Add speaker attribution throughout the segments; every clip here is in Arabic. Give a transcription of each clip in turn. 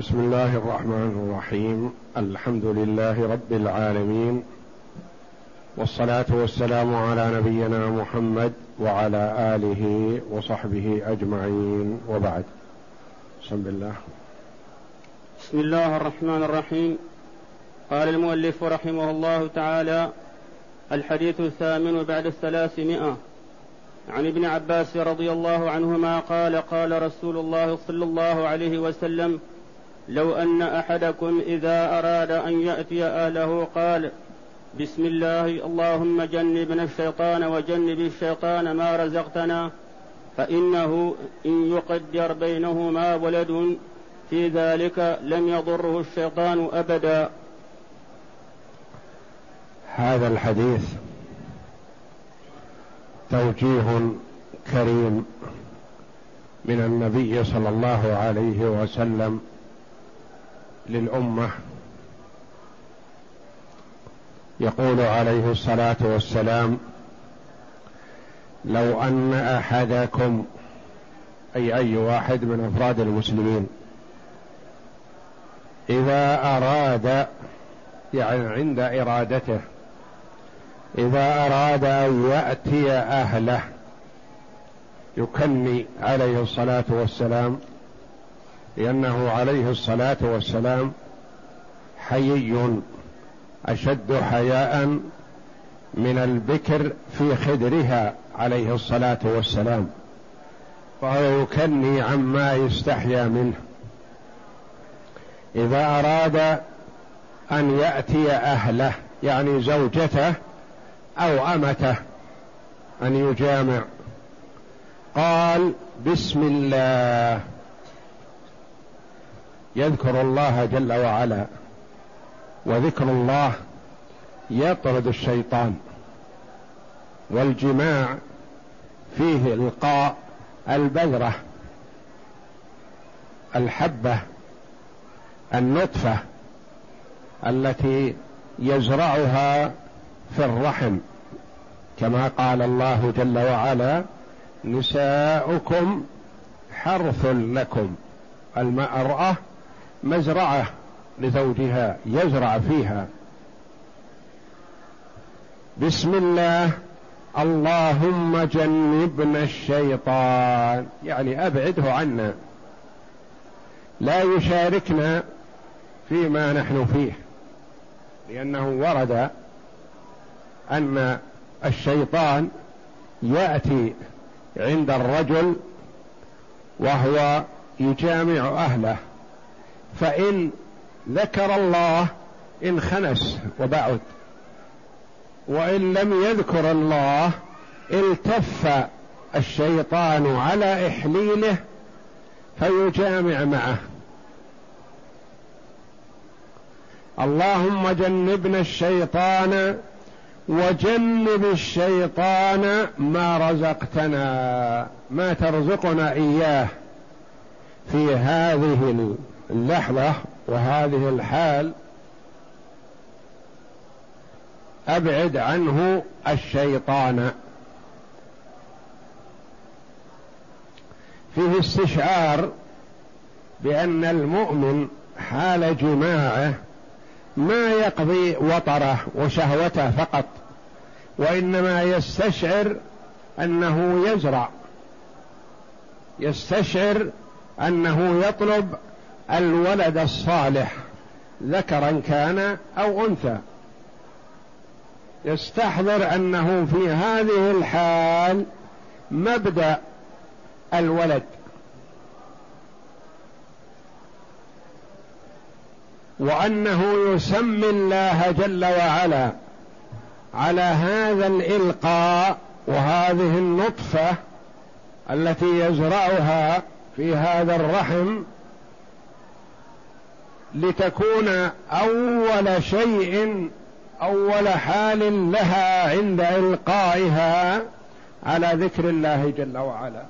Speaker 1: بسم الله الرحمن الرحيم. الحمد لله رب العالمين. والصلاة والسلام على نبينا محمد وعلى آله وصحبه أجمعين. وبعد. بسم الله.
Speaker 2: بسم الله الرحمن الرحيم. قال المؤلف رحمه الله تعالى الحديث الثامن بعد الثلاثمائة. عن ابن عباس رضي الله عنهما قال قال رسول الله صلى الله عليه وسلم لو أن أحدكم إذا أراد أن يأتي أهله قال بسم الله اللهم جنبنا الشيطان وجنب الشيطان ما رزقتنا فإنه إن يقدر بينهما ولد في ذلك لم يضره الشيطان أبدا.
Speaker 1: هذا الحديث توجيه كريم من النبي صلى الله عليه وسلم للأمة. يقول عليه الصلاة والسلام لو أن أحدكم أي أي واحد من أفراد المسلمين إذا أراد يعني عند إرادته إذا أراد أن يأتي أهله يكني عليه الصلاة والسلام لأنه عليه الصلاة والسلام حيي أشد حياء من البكر في خدرها عليه الصلاة والسلام. فهو يكني عما يستحيا منه. إذا أراد أن يأتي أهله يعني زوجته أو أمته أن يجامع. قال بسم الله. يذكر الله جل وعلا وذكر الله يطرد الشيطان والجماع فيه القاء البذرة الحبة النطفة التي يزرعها في الرحم. كما قال الله جل وعلا نساؤكم حرث لكم المراه مزرعة لزوجها يزرع فيها. بسم الله. اللهم جنبنا الشيطان. يعني أبعده عنا. لا يشاركنا فيما نحن فيه. لأنه ورد أن الشيطان يأتي عند الرجل وهو يجامع أهله. فإن ذكر الله انخنس وبعد. وإن لم يذكر الله التف الشيطان على إحليله فيجامع معه. اللهم جنبنا الشيطان وجنب الشيطان ما رزقتنا ما ترزقنا إياه في هذه اللحظة وهذه الحال أبعد عنه الشيطان. فيه استشعار بأن المؤمن حال جماعة ما يقضي وطره وشهوته فقط وإنما يستشعر أنه يزرع يستشعر أنه يطلب الولد الصالح ذكرا كان أو أنثى. يستحضر أنه في هذه الحال مبدأ الولد. وأنه يسمي الله جل وعلا على هذا الإلقاء وهذه النطفة التي يزرعها في هذا الرحم لتكون أول شيء أول حال لها عند إلقائها على ذكر الله جل وعلا.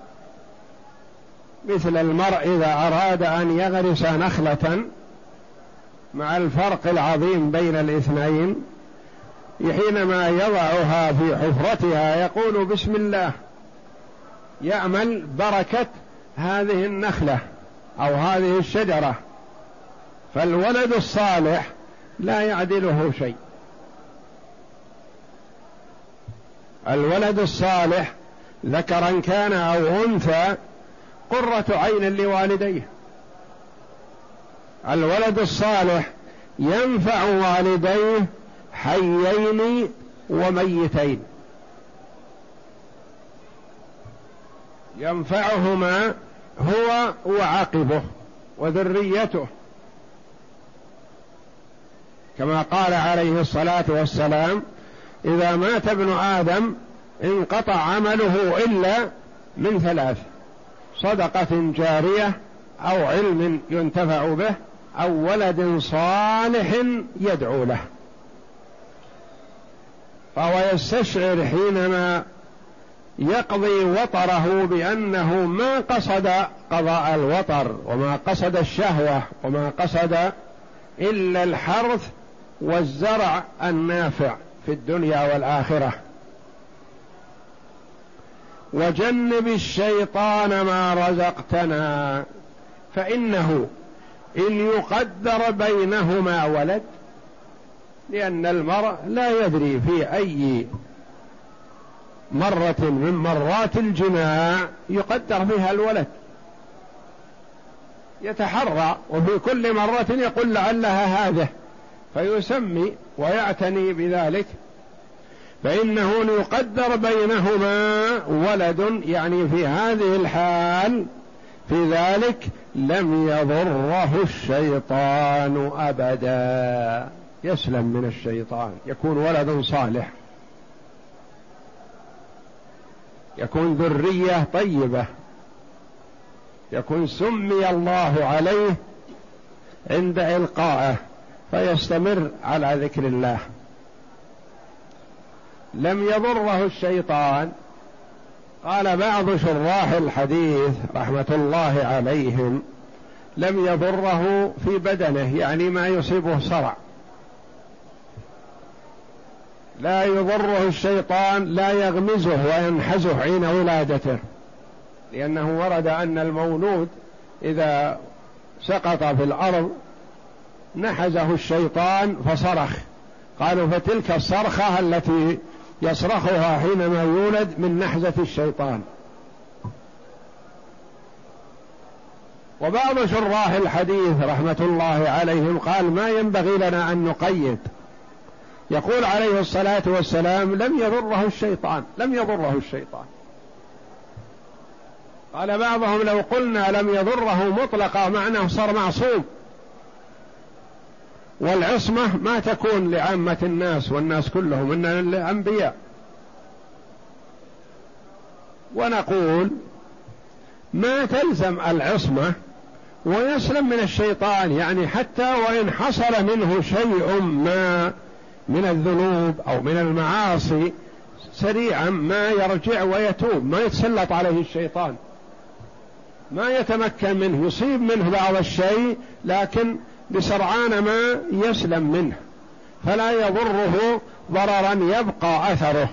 Speaker 1: مثل المرء إذا أراد أن يغرس نخلة مع الفرق العظيم بين الاثنين حينما يضعها في حفرتها يقول بسم الله يامل بركة هذه النخلة أو هذه الشجرة. فالولد الصالح لا يعدله شيء. الولد الصالح ذكرا كان أو أنثى قرة عين لوالديه. الولد الصالح ينفع والديه حيين وميتين. ينفعهما هو وعقبه وذريته. كما قال عليه الصلاة والسلام إذا مات ابن آدم انقطع عمله إلا من ثلاث صدقة جارية أو علم ينتفع به أو ولد صالح يدعو له. فهو يستشعر حينما يقضي وطره بأنه ما قصد قضاء الوطر وما قصد الشهوة وما قصد إلا الحرث والزرع النافع في الدنيا والآخرة. وجنب الشيطان ما رزقتنا فإنه إن يقدر بينهما ولد لأن المرء لا يدري في أي مرة من مرات الجماع يقدر فيها الولد. يتحرى وفي كل مرة يقول لعلها هذه. فيسمي ويعتني بذلك فإنه يقدر بينهما ولد يعني في هذه الحال في ذلك لم يضره الشيطان أبدا. يسلم من الشيطان يكون ولد صالح. يكون ذرية طيبة. يكون سمي الله عليه عند إلقائه. فيستمر على ذكر الله. لم يضره الشيطان. قال بعض شراح الحديث رحمة الله عليهم لم يضره في بدنه يعني ما يصيبه صرع. لا يضره الشيطان لا يغمزه وينحزه حين ولادته. لأنه ورد أن المولود إذا سقط في الأرض نحزه الشيطان فصرخ. قالوا فتلك الصرخة التي يصرخها حينما يولد من نحزة الشيطان. وبعض شراح الحديث رحمة الله عليهم قال ما ينبغي لنا أن نقيد. يقول عليه الصلاة والسلام لم يضره الشيطان لم يضره الشيطان. قال بعضهم لو قلنا لم يضره مطلقا معناه صار معصوم. والعصمة ما تكون لعامة الناس والناس كلهم إن الأنبياء ونقول ما تلزم العصمة ويسلم من الشيطان يعني حتى وإن حصل منه شيء ما من الذنوب أو من المعاصي سريعا ما يرجع ويتوب ما يتسلط عليه الشيطان. ما يتمكن منه يصيب منه بعض الشيء لكن بسرعان ما يسلم منه فلا يضره ضررا يبقى أثره.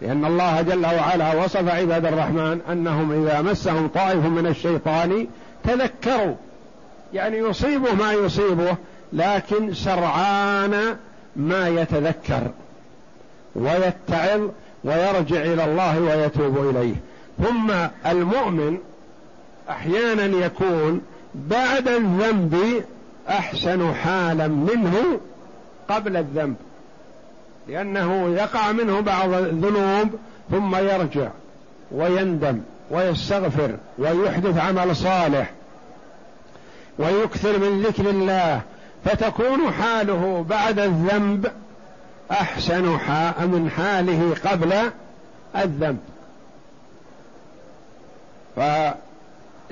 Speaker 1: لأن الله جل وعلا وصف عباد الرحمن أنهم إذا مسهم طائف من الشيطان تذكروا يعني يصيبه ما يصيبه لكن سرعان ما يتذكر ويتعظ ويرجع إلى الله ويتوب إليه. ثم المؤمن أحيانا يكون بعد الذنب أحسن حالا منه قبل الذنب لأنه يقع منه بعض الذنوب ثم يرجع ويندم ويستغفر ويحدث عمل صالح ويكثر من ذكر الله فتكون حاله بعد الذنب أحسن من حاله قبل الذنب.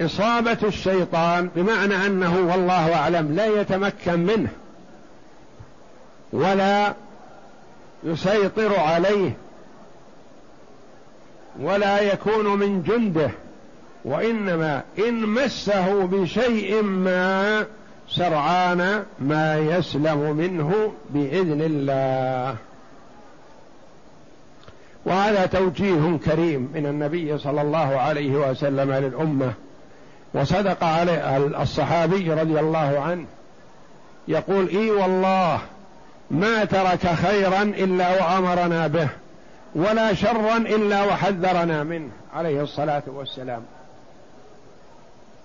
Speaker 1: إصابة الشيطان بمعنى أنه والله أعلم لا يتمكن منه ولا يسيطر عليه ولا يكون من جنده وإنما إن مسه بشيء ما سرعان ما يسلم منه بإذن الله. وهذا توجيه كريم من النبي صلى الله عليه وسلم للأمة. وصدق عليه الصحابي رضي الله عنه. يقول إي والله ما ترك خيرا إلا وأمرنا به ولا شرا إلا وحذرنا منه عليه الصلاة والسلام.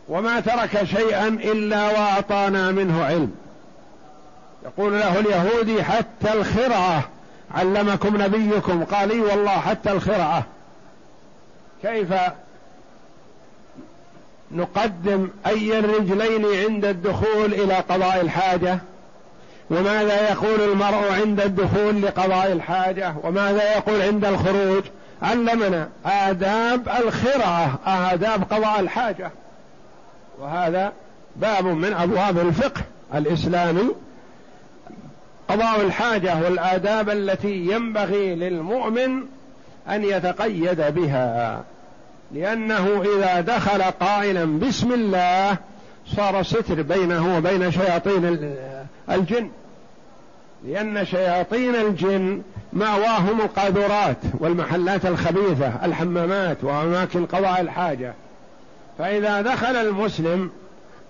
Speaker 1: وما ترك شيئا إلا وأعطانا منه علم. يقول له اليهودي حتى الخرعة علمكم نبيكم. قال إي والله حتى الخرعة. كيف نقدم أي الرجلين عند الدخول إلى قضاء الحاجة؟ وماذا يقول المرء عند الدخول لقضاء الحاجة؟ وماذا يقول عند الخروج؟ علمنا آداب الخرعة آداب قضاء الحاجة. وهذا باب من أبواب الفقه الإسلامي. قضاء الحاجة والآداب التي ينبغي للمؤمن أن يتقيد بها. لأنه إذا دخل قائلا بسم الله صار ستر بينه وبين شياطين الجن. لأن شياطين الجن مأواهم القاذورات والمحلات الخبيثة الحمامات وأماكن قضاء الحاجة. فإذا دخل المسلم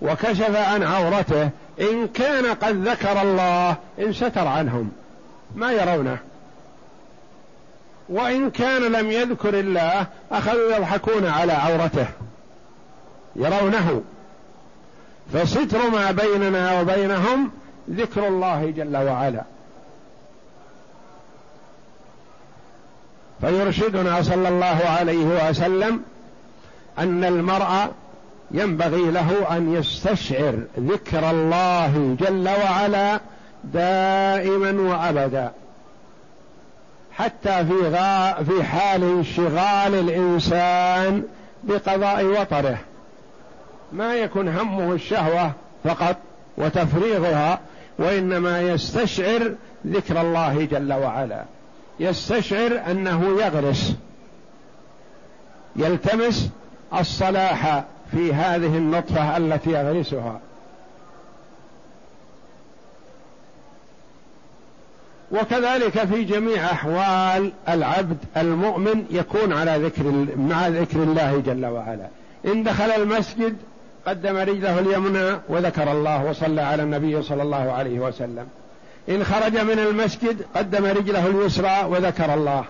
Speaker 1: وكشف عن عورته إن كان قد ذكر الله انستر عنهم. ما يرونه. وإن كان لم يذكر الله أخذوا يضحكون على عورته. يرونه. فستر ما بيننا وبينهم ذكر الله جل وعلا. فيرشدنا صلى الله عليه وسلم أن المرء ينبغي له أن يستشعر ذكر الله جل وعلا دائما وأبدا. حتى في غا في حال انشغال الإنسان بقضاء وطره. ما يكون همه الشهوة فقط وتفريغها وإنما يستشعر ذكر الله جل وعلا. يستشعر أنه يغرس. يلتمس الصلاح في هذه النطفة التي يغرسها. وكذلك في جميع أحوال العبد المؤمن يكون على ذكر مع ذكر الله جل وعلا. إن دخل المسجد قدم رجله اليمنى وذكر الله وصلى على النبي صلى الله عليه وسلم. إن خرج من المسجد قدم رجله اليسرى وذكر الله.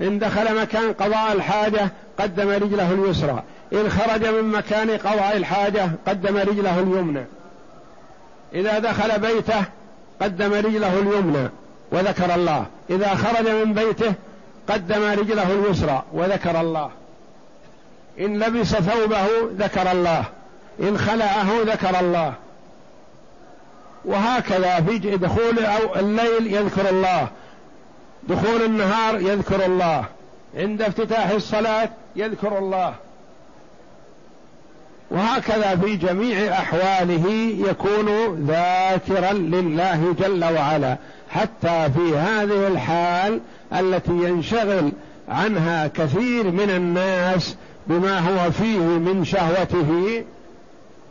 Speaker 1: إن دخل مكان قضاء الحاجة قدم رجله اليسرى. إن خرج من مكان قضاء الحاجة قدم رجله اليمنى. إذا دخل بيته قدم رجله اليمنى. وذكر الله. إذا خرج من بيته قدم رجله اليسرى وذكر الله. إن لبس ثوبه ذكر الله. إن خلعه ذكر الله. وهكذا في دخول أو الليل يذكر الله. دخول النهار يذكر الله. عند افتتاح الصلاة يذكر الله. وهكذا في جميع أحواله يكون ذاكرا لله جل وعلا. حتى في هذه الحال التي ينشغل عنها كثير من الناس بما هو فيه من شهوته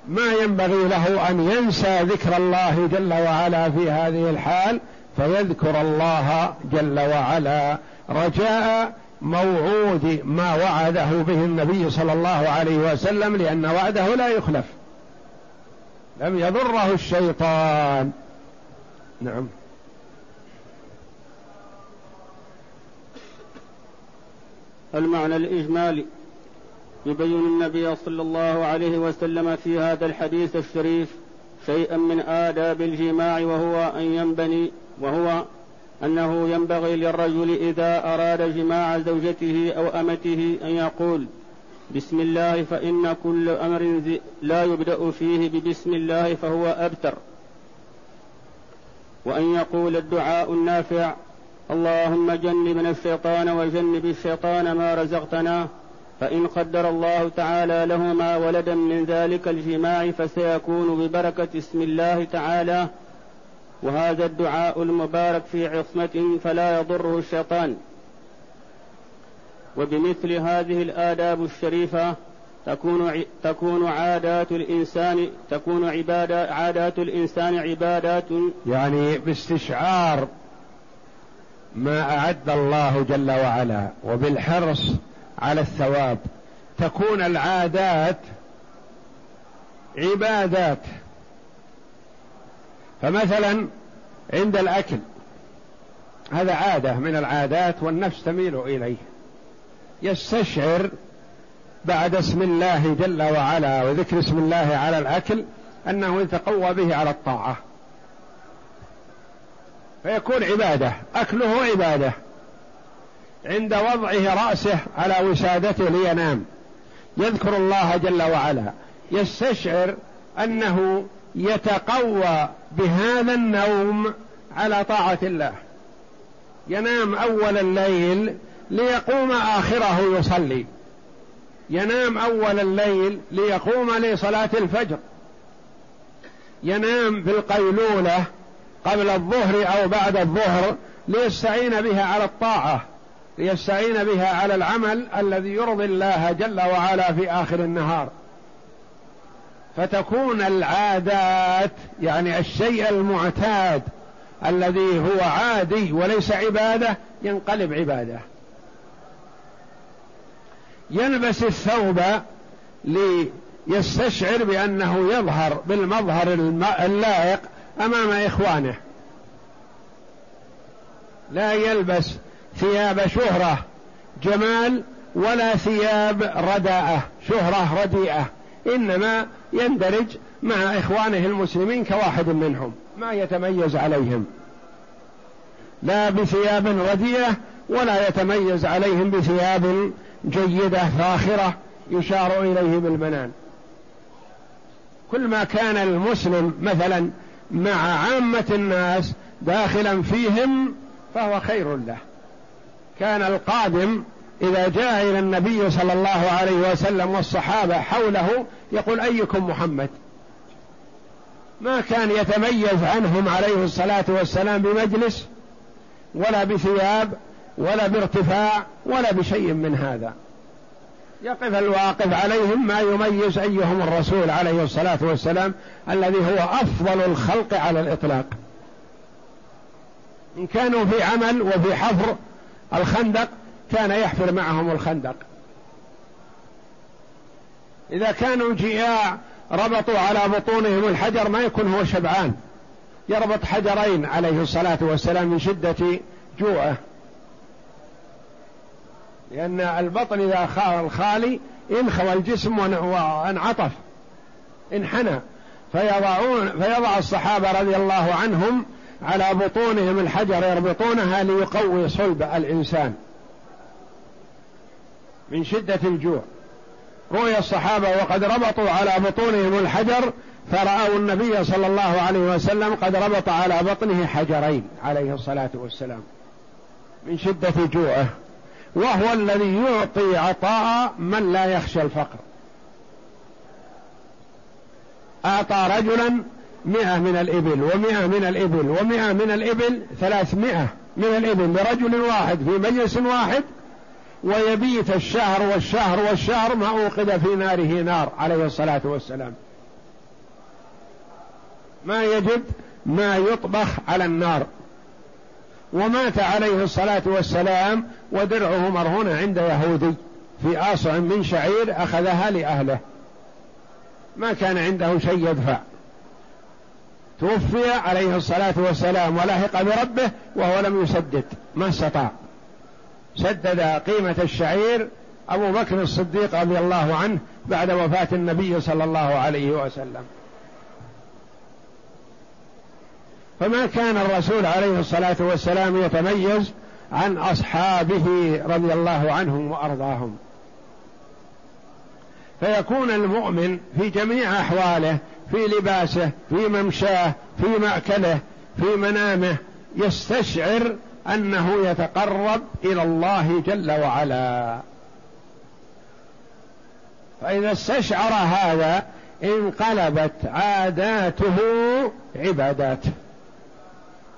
Speaker 1: ما ينبغي له أن ينسى ذكر الله جل وعلا في هذه الحال فيذكر الله جل وعلا رجاء موعود ما وعده به النبي صلى الله عليه وسلم لأن وعده لا يخلف. لم يضره الشيطان. نعم.
Speaker 2: المعنى الإجمالي. يبين النبي صلى الله عليه وسلم في هذا الحديث الشريف شيئا من آداب الجماع وهو أن ينبني وهو أنه ينبغي للرجل إذا أراد جماع زوجته أو أمته أن يقول بسم الله فإن كل أمر لا يبدأ فيه ببسم الله فهو أبتر. وأن يقول الدعاء النافع اللهم جنبنا الشيطان وجنب الشيطان ما رزقتنا فإن قدر الله تعالى لهما ولدا من ذلك الجماع فسيكون ببركة اسم الله تعالى. وهذا الدعاء المبارك في عصمة فلا يضره الشيطان. وبمثل هذه الآداب الشريفة تكون تكون عادات الإنسان تكون عبادة عادات الإنسان عبادات.
Speaker 1: يعني باستشعار ما أعد الله جل وعلا وبالحرص على الثواب تكون العادات عبادات. فمثلا عند الأكل هذا عادة من العادات والنفس تميل إليه. يستشعر بعد اسم الله جل وعلا وذكر اسم الله على الأكل أنه يتقوى به على الطاعة. فيكون عبادة أكله عبادة. عند وضعه رأسه على وسادته لينام. يذكر الله جل وعلا. يستشعر أنه يتقوى بهذا النوم على طاعة الله. ينام أول الليل ليقوم آخره يصلي. ينام أول الليل ليقوم لصلاة الفجر. ينام في القيلولة قبل الظهر أو بعد الظهر ليستعين بها على الطاعة ليستعين بها على العمل الذي يرضي الله جل وعلا في آخر النهار. فتكون العادات يعني الشيء المعتاد الذي هو عادي وليس عبادة ينقلب عبادة. يلبس الثوب ليستشعر بأنه يظهر بالمظهر اللائق أمام إخوانه. لا يلبس ثياب شهرة جمال ولا ثياب رداءة شهرة رديئة إنما يندرج مع إخوانه المسلمين كواحد منهم ما يتميز عليهم. لا بثياب رديئة ولا يتميز عليهم بثياب جيدة فاخرة يشار إليه بالبنان كل ما كان المسلم مثلا مع عامة الناس داخلا فيهم فهو خير له. كان القادم إذا جاء إلى النبي صلى الله عليه وسلم والصحابة حوله يقول أيكم محمد؟ ما كان يتميز عنهم عليه الصلاة والسلام بمجلس ولا بثياب ولا بارتفاع ولا بشيء من هذا. يقف الواقف عليهم ما يميز أيهم الرسول عليه الصلاة والسلام الذي هو أفضل الخلق على الإطلاق. إن كانوا في عمل وفي حفر الخندق كان يحفر معهم الخندق. إذا كانوا جياع ربطوا على بطونهم الحجر ما يكون هو شبعان. يربط حجرين عليه الصلاة والسلام من شدة جوعه. لأن البطن إذا خال الخالي انخوى الجسم وانعطف انحنى فيضعون فيضع الصحابة رضي الله عنهم على بطونهم الحجر يربطونها ليقوي صلب الإنسان من شدة الجوع. رؤي الصحابة وقد ربطوا على بطونهم الحجر فرأوا النبي صلى الله عليه وسلم قد ربط على بطنه حجرين عليه الصلاة والسلام. من شدة جوعه. وهو الذي يعطي عطاء من لا يخشى الفقر. أعطى رجلا مئة من الإبل ومئة من الإبل ومئة من الإبل ثلاثمائة من الإبل لرجل واحد في مجلس واحد ويبيت الشهر والشهر والشهر ما أوقد في ناره نار عليه الصلاة والسلام. ما يجد ما يطبخ على النار. ومات عليه الصلاة والسلام ودرعه مرهونة عند يهودي في آصع من شعير أخذها لأهله. ما كان عنده شيء يدفع. توفي عليه الصلاة والسلام ولحق بربه وهو لم يسدد. ما استطاع. سدد قيمة الشعير أبو بكر الصديق رضي الله عنه بعد وفاة النبي صلى الله عليه وسلم. فما كان الرسول عليه الصلاة والسلام يتميز عن أصحابه رضي الله عنهم وأرضاهم. فيكون المؤمن في جميع أحواله في لباسه في ممشاه في مأكله في منامه يستشعر أنه يتقرب إلى الله جل وعلا. فإذا استشعر هذا انقلبت عاداته عبادات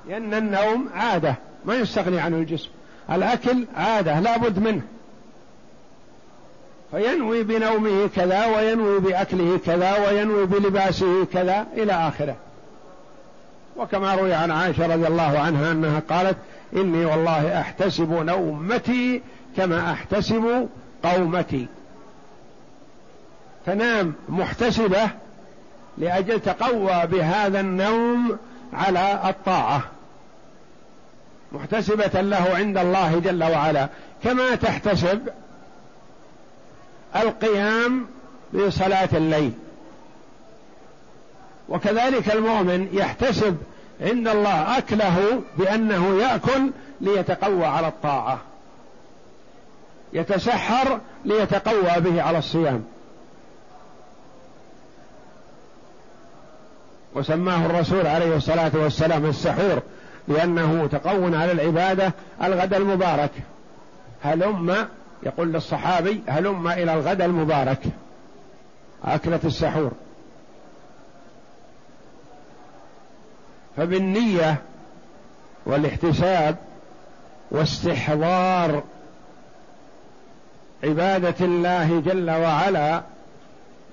Speaker 1: لأن النوم عادة ما يستغني عنه الجسم. الأكل عادة لا بد منه. فينوي بنومه كذا وينوي بأكله كذا وينوي بلباسه كذا إلى آخره. وكما روي عن عائشة رضي الله عنها أنها قالت إني والله أحتسب نومتي كما أحتسب قومتي. تنام محتسبة لأجل تقوى بهذا النوم على الطاعة. محتسبة له عند الله جل وعلا. كما تحتسب القيام لصلاة الليل. وكذلك المؤمن يحتسب عند الله أكله بأنه يأكل ليتقوى على الطاعة. يتسحر ليتقوى به على الصيام. وسماه الرسول عليه الصلاة والسلام السحور. لأنه تقون على العبادة الغد المبارك. هلم يقول للصحابي هلم إلى الغد المبارك. أكلة السحور. فبالنية والاحتساب واستحضار عبادة الله جل وعلا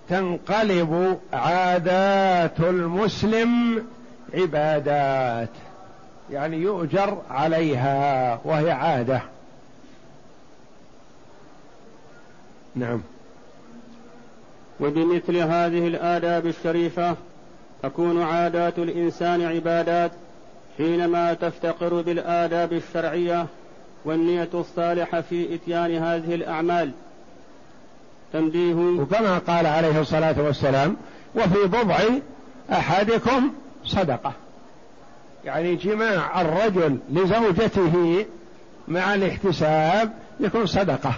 Speaker 1: تنقلب عادات المسلم عبادات. يعني يؤجر عليها وهي عادة. نعم.
Speaker 2: وبمثل هذه الآداب الشريفة تكون عادات الإنسان عبادات حينما تفتقر بالآداب الشرعية والنية الصالحة في إتيان هذه الأعمال.
Speaker 1: تنبيه وكما قال عليه الصلاة والسلام وفي بضع أحدكم صدقة. يعني جماع الرجل لزوجته مع الاحتساب يكون صدقة.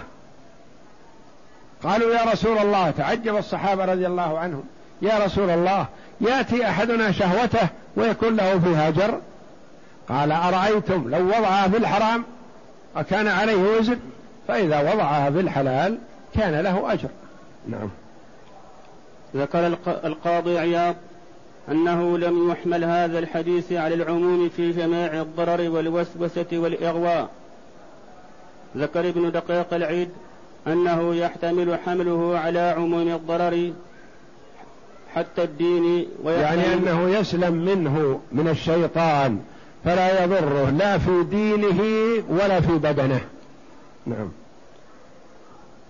Speaker 1: قالوا يا رسول الله تعجب الصحابة رضي الله عنهم. يا رسول الله يأتي أحدنا شهوته ويكون له فيها جر قال أرأيتم لو وضعها في الحرام أكان عليه وزر فإذا وضعها في الحلال كان له أجر. نعم.
Speaker 2: ذكر القاضي عياض أنه لم يحمل هذا الحديث على العموم في جميع الضرر والوسوسة والإغواء. ذكر ابن دقيق العيد أنه يحتمل حمله على عموم الضرر حتى الدين
Speaker 1: يعني أنه يسلم منه من الشيطان فلا يضره لا في دينه ولا في بدنه. نعم.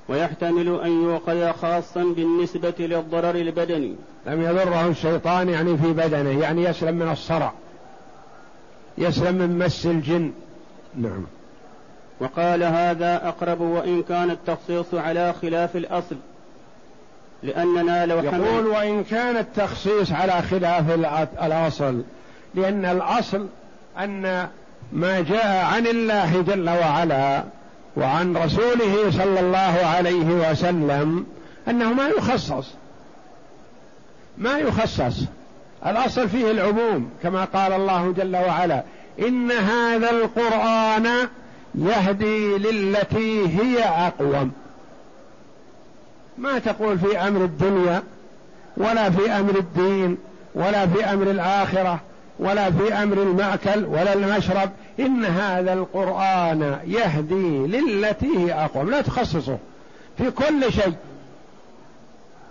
Speaker 2: ويحتمل أن يوقي خاصا بالنسبة للضرر البدني.
Speaker 1: لم يضره الشيطان يعني في بدنه يعني يسلم من الصرع يسلم من مس الجن. نعم.
Speaker 2: وقال هذا أقرب وإن كان التخصيص على خلاف الأصل لأننا لو
Speaker 1: يقول وإن كان التخصيص على خلاف الأصل لأن الأصل أن ما جاء عن الله جل وعلا وعن رسوله صلى الله عليه وسلم أنه ما يخصص ما يخصص. الأصل فيه العموم كما قال الله جل وعلا إن هذا القرآن يهدي للتي هي أقوم. ما تقول في أمر الدنيا ولا في أمر الدين ولا في أمر الآخرة ولا في أمر المأكل ولا المشرب إن هذا القرآن يهدي للتي هي أقوم. لا تخصصه. في كل شيء.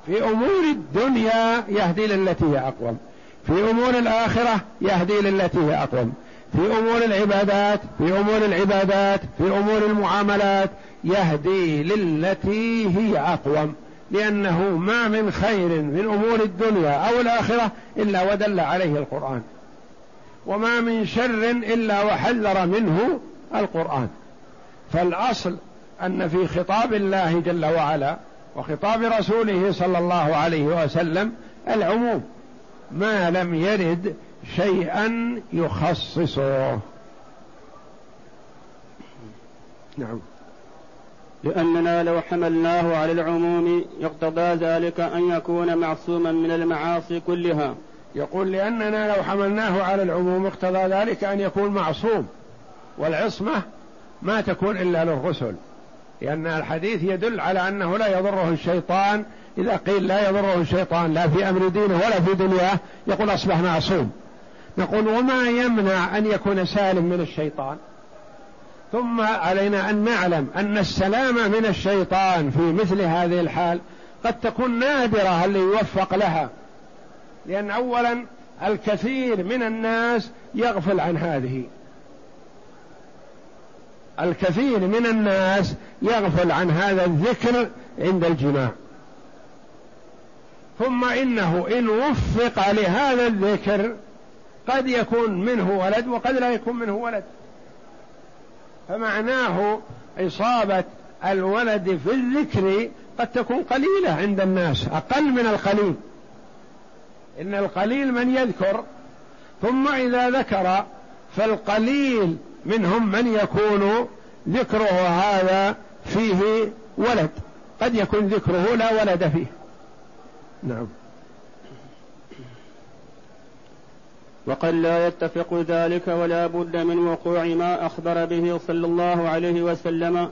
Speaker 1: في أمور الدنيا يهدي للتي هي أقوم. في أمور الآخرة يهدي للتي هي أقوم. في أمور العبادات في أمور العبادات في أمور المعاملات يهدي للتي هي أقوم. لأنه ما من خير من أمور الدنيا أو الآخرة إلا ودل عليه القرآن. وما من شر إلا وحذر منه القرآن. فالأصل أن في خطاب الله جل وعلا وخطاب رسوله صلى الله عليه وسلم العموم. ما لم يرد شيئا يخصصه.
Speaker 2: نعم. لأننا لو حملناه على العموم يقتضى ذلك أن يكون معصوما من المعاصي كلها.
Speaker 1: يقول لأننا لو حملناه على العموم اقتضى ذلك أن يكون معصوم والعصمة ما تكون إلا للرسل لأن الحديث يدل على أنه لا يضره الشيطان إذا قيل لا يضره الشيطان لا في أمر دينه ولا في دنياه يقول أصبح معصوم. نقول وما يمنع أن يكون سالم من الشيطان؟ ثم علينا أن نعلم أن السلامة من الشيطان في مثل هذه الحال قد تكون نادرة اللي يوفق لها. لأن أولا الكثير من الناس يغفل عن هذه. الكثير من الناس يغفل عن هذا الذكر عند الجماع. ثم إنه إن وفق لهذا الذكر قد يكون منه ولد وقد لا يكون منه ولد. فمعناه إصابة الولد في الذكر قد تكون قليلة عند الناس أقل من القليل. إن القليل من يذكر ثم إذا ذكر فالقليل منهم من يكون ذكره هذا فيه ولد. قد يكون ذكره لا ولد فيه. نعم.
Speaker 2: وقد لا يتفق ذلك ولا بد من وقوع ما أخبر به صلى الله عليه وسلم.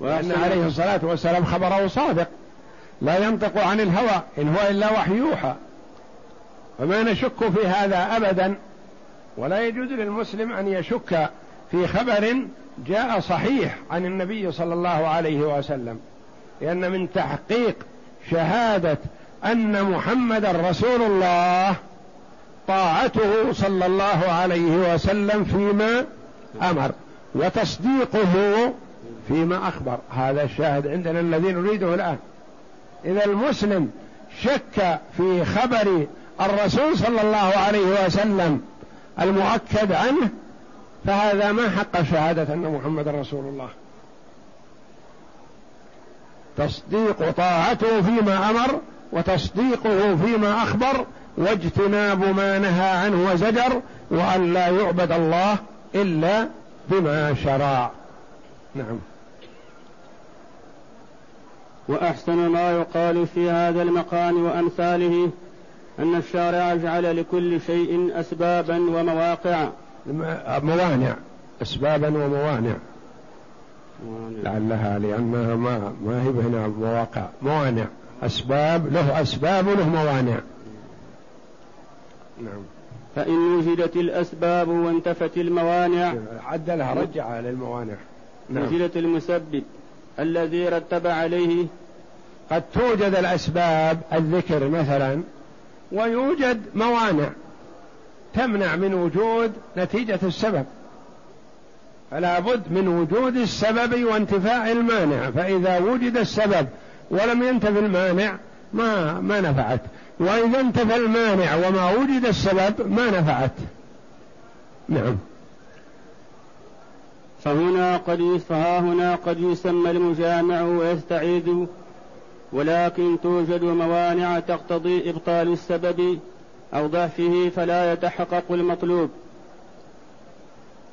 Speaker 1: وأن عليه الصلاة والسلام خبره صادق. لا ينطق عن الهوى إن هو إلا وحي يوحى. فما نشك في هذا أبدا ولا يجوز للمسلم أن يشك في خبر جاء صحيح عن النبي صلى الله عليه وسلم لأن من تحقيق شهادة أن محمدا رسول الله طاعته صلى الله عليه وسلم فيما أمر وتصديقه فيما أخبر. هذا الشاهد عندنا الذي نريده الآن. إذا المسلم شك في خبر الرسول صلى الله عليه وسلم المؤكد عنه فهذا ما حق شهادة أن محمد رسول الله. تصديق طاعته فيما أمر وتصديقه فيما أخبر واجتناب ما نهى عنه وزجر وأن لا يعبد الله إلا بما شرع. نعم.
Speaker 2: وأحسن ما يقال في هذا المقام وأمثاله أن الشارع جعل لكل شيء أسبابا ومواقع
Speaker 1: موانع. أسبابا وموانع. لعلها لأنها ما ما هي هنا مواقع. موانع. أسباب له أسباب وله موانع.
Speaker 2: نعم. فإن وجدت الأسباب وانتفت الموانع.
Speaker 1: عدلها رجع للموانع.
Speaker 2: نعم. وجدت المسبب الذي رتب عليه.
Speaker 1: قد توجد الأسباب الذكر مثلا. ويوجد موانع تمنع من وجود نتيجة السبب. فلا بد من وجود السبب وانتفاء المانع فإذا وجد السبب ولم ينتفي المانع ما ما نفعت. وإذا انتفى المانع وما وجد السبب ما نفعت. نعم.
Speaker 2: فهنا قد فها هنا قد يسمى المجامع ويستعيد ولكن توجد موانع تقتضي إبطال السبب أو ضعفه فلا يتحقق المطلوب.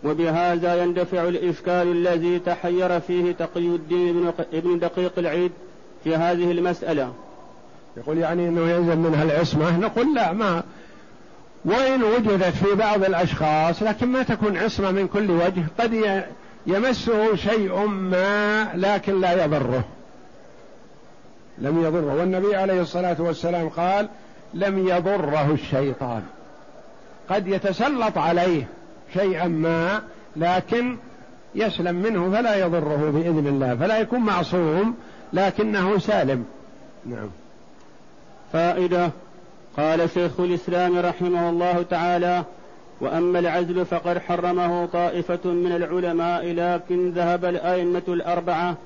Speaker 2: وبهذا يندفع الإشكال الذي تحير فيه تقي الدين ابن دقيق العيد في هذه المسألة.
Speaker 1: يقول يعني إنه يلزم منها العصمة. نقول لا ما وإن وجدت في بعض الأشخاص لكن ما تكون عصمة من كل وجه قد يمسه شيء ما لكن لا يضره. لم يضره. والنبي عليه الصلاة والسلام قال لم يضره الشيطان. قد يتسلط عليه شيئا ما لكن يسلم منه فلا يضره بإذن الله فلا يكون معصوم لكنه سالم. نعم.
Speaker 2: فائدة قال شيخ الإسلام رحمه الله تعالى وأما العزل فقد حرمه طائفة من العلماء لكن ذهب الأئمة الأربعة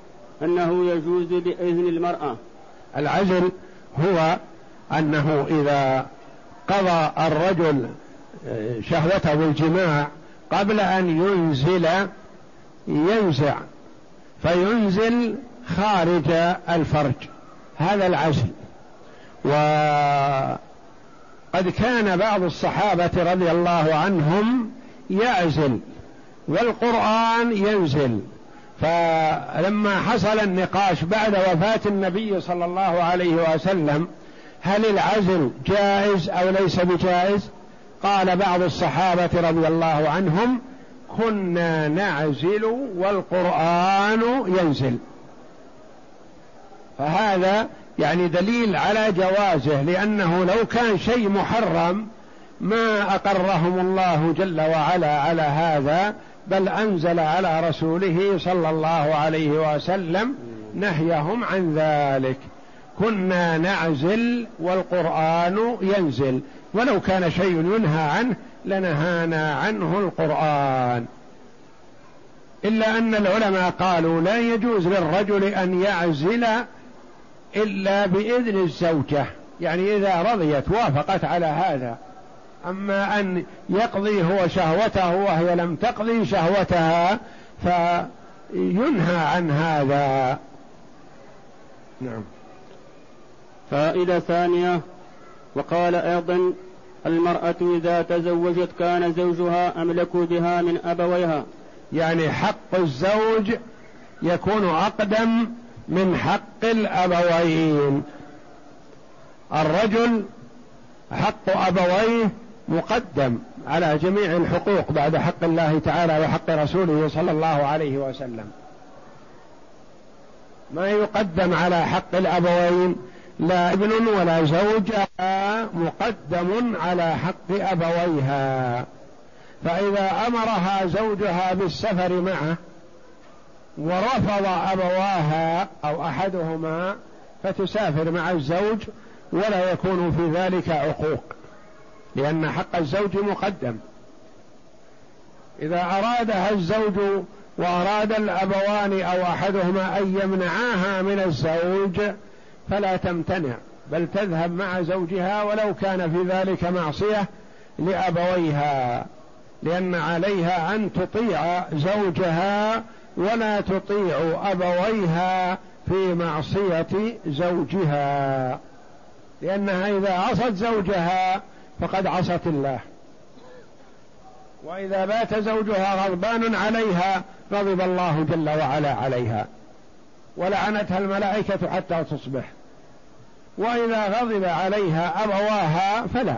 Speaker 2: أنه يجوز بإذن المرأة.
Speaker 1: العزل هو أنه إذا قضى الرجل شهوته بالجماع قبل أن ينزل ينزع فينزل خارج الفرج. هذا العزل وقد كان بعض الصحابة رضي الله عنهم يعزل والقرآن ينزل. فلما حصل النقاش بعد وفاة النبي صلى الله عليه وسلم هل العزل جائز أو ليس بجائز؟ قال بعض الصحابة رضي الله عنهم كنا نعزل والقرآن ينزل. فهذا يعني دليل على جوازه لأنه لو كان شيء محرم ما أقرهم الله جل وعلا على هذا بل أنزل على رسوله صلى الله عليه وسلم نهيهم عن ذلك. كنا نعزل والقرآن ينزل. ولو كان شيء ينهى عنه لنهانا عنه القرآن. إلا أن العلماء قالوا لا يجوز للرجل أن يعزل إلا بإذن الزوجة. يعني إذا رضيت وافقت على هذا. أما أن يقضي هو شهوته وهي لم تقضي شهوتها فينهى عن هذا. نعم.
Speaker 2: فائدة ثانية وقال أيضا المرأة إذا تزوجت كان زوجها أملك بها من أبويها؟
Speaker 1: يعني حق الزوج يكون أقدم من حق الأبوين. الرجل حق أبويه مقدم على جميع الحقوق بعد حق الله تعالى وحق رسوله صلى الله عليه وسلم. ما يقدم على حق الأبوين لا ابن ولا زوج مقدم على حق أبويها. فإذا أمرها زوجها بالسفر معه ورفض أبواها أو أحدهما فتسافر مع الزوج ولا يكون في ذلك عقوق. لأن حق الزوج مقدم. إذا أرادها الزوج وأراد الأبوان أو أحدهما أن يمنعاها من الزوج فلا تمتنع بل تذهب مع زوجها ولو كان في ذلك معصية لأبويها لأن عليها أن تطيع زوجها ولا تطيع أبويها في معصية زوجها. لأنها إذا عصت زوجها فقد عصت الله. وإذا بات زوجها غضبان عليها غضب الله جل وعلا عليها. ولعنتها الملائكة حتى تصبح. وإذا غضب عليها أبواها فلا.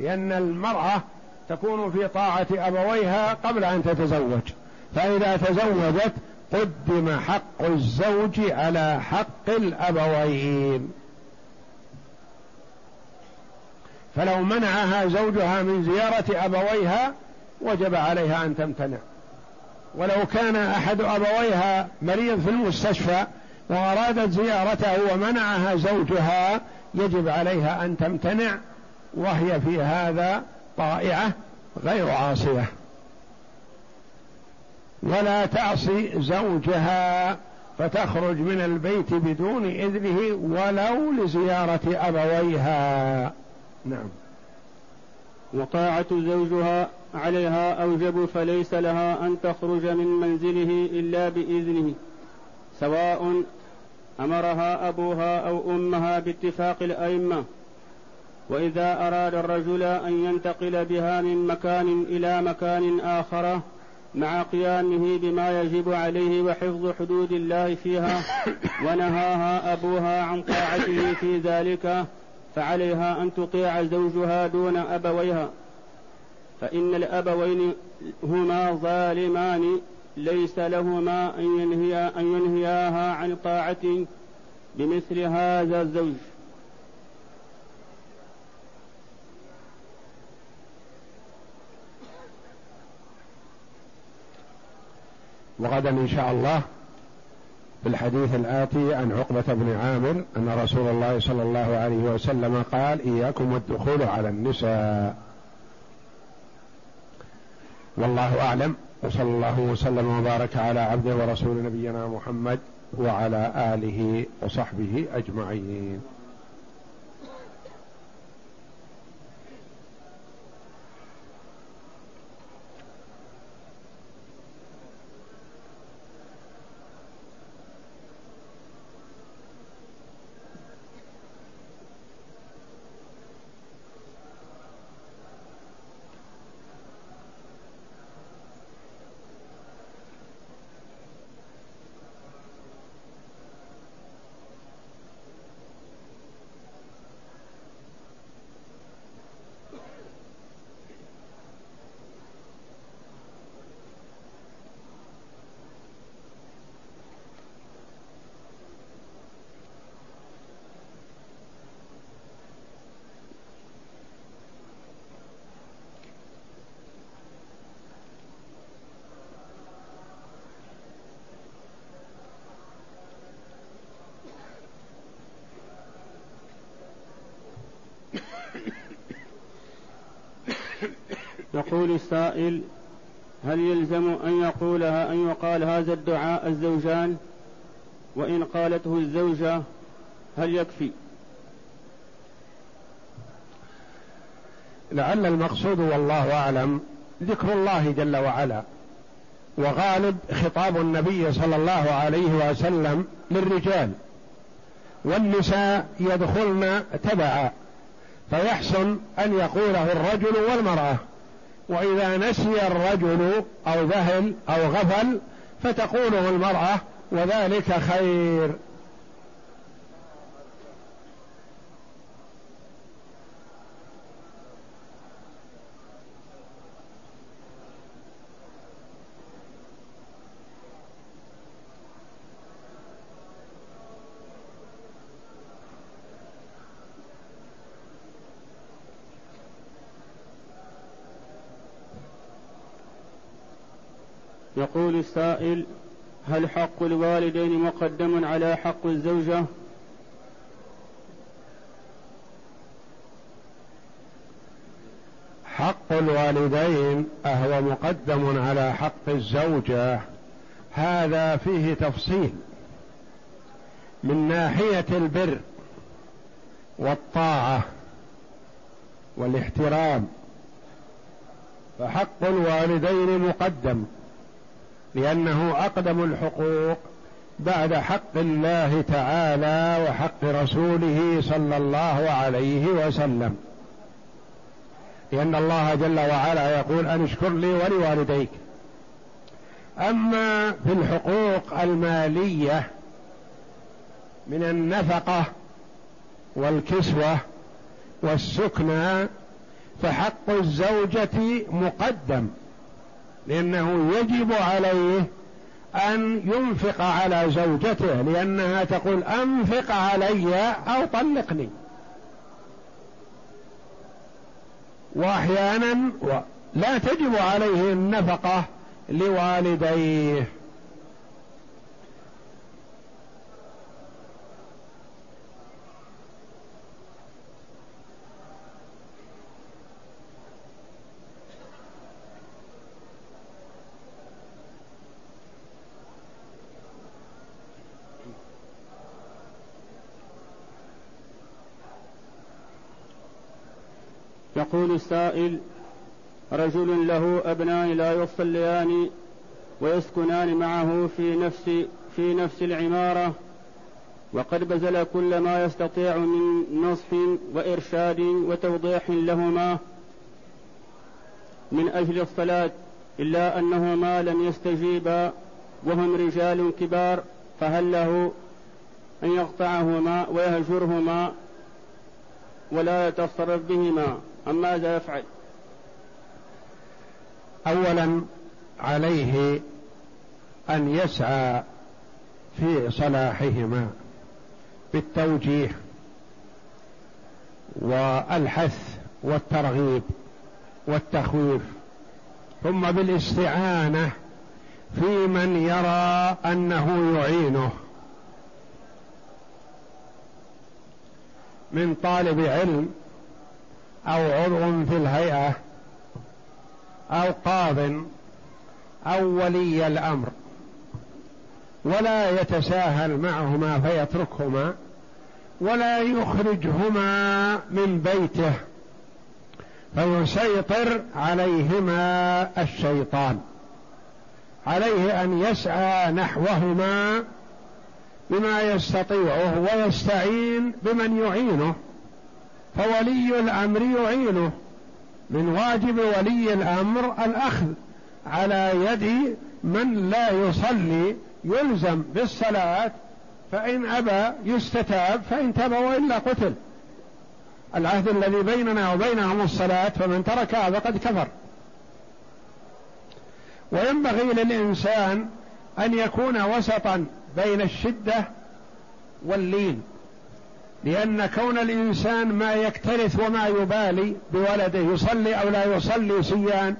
Speaker 1: لأن المرأة تكون في طاعة أبويها قبل أن تتزوج. فإذا تزوجت قدم حق الزوج على حق الأبوين. فلو منعها زوجها من زيارة أبويها وجب عليها أن تمتنع. ولو كان أحد أبويها مريض في المستشفى وأرادت زيارته ومنعها زوجها يجب عليها أن تمتنع وهي في هذا طائعة غير عاصية. ولا تعصي زوجها فتخرج من البيت بدون إذنه ولو لزيارة أبويها. نعم.
Speaker 2: وطاعة زوجها عليها أوجب فليس لها أن تخرج من منزله إلا بإذنه سواء أمرها أبوها أو أمها باتفاق الأئمة. وإذا أراد الرجل أن ينتقل بها من مكان إلى مكان آخر مع قيامه بما يجب عليه وحفظ حدود الله فيها ونهاها أبوها عن طاعته في ذلك فعليها أن تطيع زوجها دون أبويها فإن الأبوين هما ظالمان ليس لهما أن ينهي أن ينهياها عن طاعة بمثل هذا الزوج.
Speaker 1: وغدا إن شاء الله في الحديث الآتي عن عقبة بن عامر أن رسول الله صلى الله عليه وسلم قال إياكم والدخول على النساء. والله أعلم وصلى الله وسلم وبارك على عبده ورسول نبينا محمد وعلى آله وصحبه أجمعين.
Speaker 2: يقول السائل هل يلزم أن يقولها أن يقال هذا الدعاء الزوجان؟ وإن قالته الزوجة هل يكفي؟
Speaker 1: لعل المقصود والله أعلم ذكر الله جل وعلا وغالب خطاب النبي صلى الله عليه وسلم للرجال والنساء يدخلن تبعا فيحسن أن يقوله الرجل والمرأة. وإذا نسي الرجل أو ذهل أو غفل فتقوله المرأة وذلك خير.
Speaker 2: يقول السائل هل حق الوالدين مقدم على حق الزوجة؟
Speaker 1: حق الوالدين أهو مقدم على حق الزوجة هذا فيه تفصيل. من ناحية البر والطاعة والاحترام فحق الوالدين مقدم. لأنه أقدم الحقوق بعد حق الله تعالى وحق رسوله صلى الله عليه وسلم. لأن الله جل وعلا يقول أن اشكر لي ولوالديك. أما في الحقوق المالية من النفقة والكسوة والسكنى فحق الزوجة مقدم. لأنه يجب عليه أن ينفق على زوجته لأنها تقول أنفق علي أو طلقني. وأحيانا لا تجب عليه النفقة لوالديه.
Speaker 2: يقول السائل رجل له أبنان لا يصليان ويسكنان معه في نفس في نفس العمارة وقد بذل كل ما يستطيع من نصح وإرشاد وتوضيح لهما من أجل الصلاة إلا أنهما لم يستجيبا وهم رجال كبار فهل له أن يقطعهما ويهجرهما ولا يتصرف بهما؟ ماذا يفعل؟
Speaker 1: أولا عليه أن يسعى في صلاحهما بالتوجيه والحث والترغيب والتخويف ثم بالاستعانة في من يرى أنه يعينه. من طالب علم أو عضو في الهيئة أو قاض أو ولي الأمر. ولا يتساهل معهما فيتركهما ولا يخرجهما من بيته فيسيطر عليهما الشيطان. عليه أن يسعى نحوهما بما يستطيعه ويستعين بمن يعينه. فولي الأمر يعينه. من واجب ولي الأمر الأخذ على يد من لا يصلي يلزم بالصلاة فإن أبى يستتاب فإن تاب وإلا قتل. العهد الذي بيننا وبينهم الصلاة فمن تركها فقد كفر. وينبغي للإنسان أن يكون وسطا بين الشدة واللين. لأن كون الإنسان ما يكترث وما يبالي بولده يصلي أو لا يصلي سيان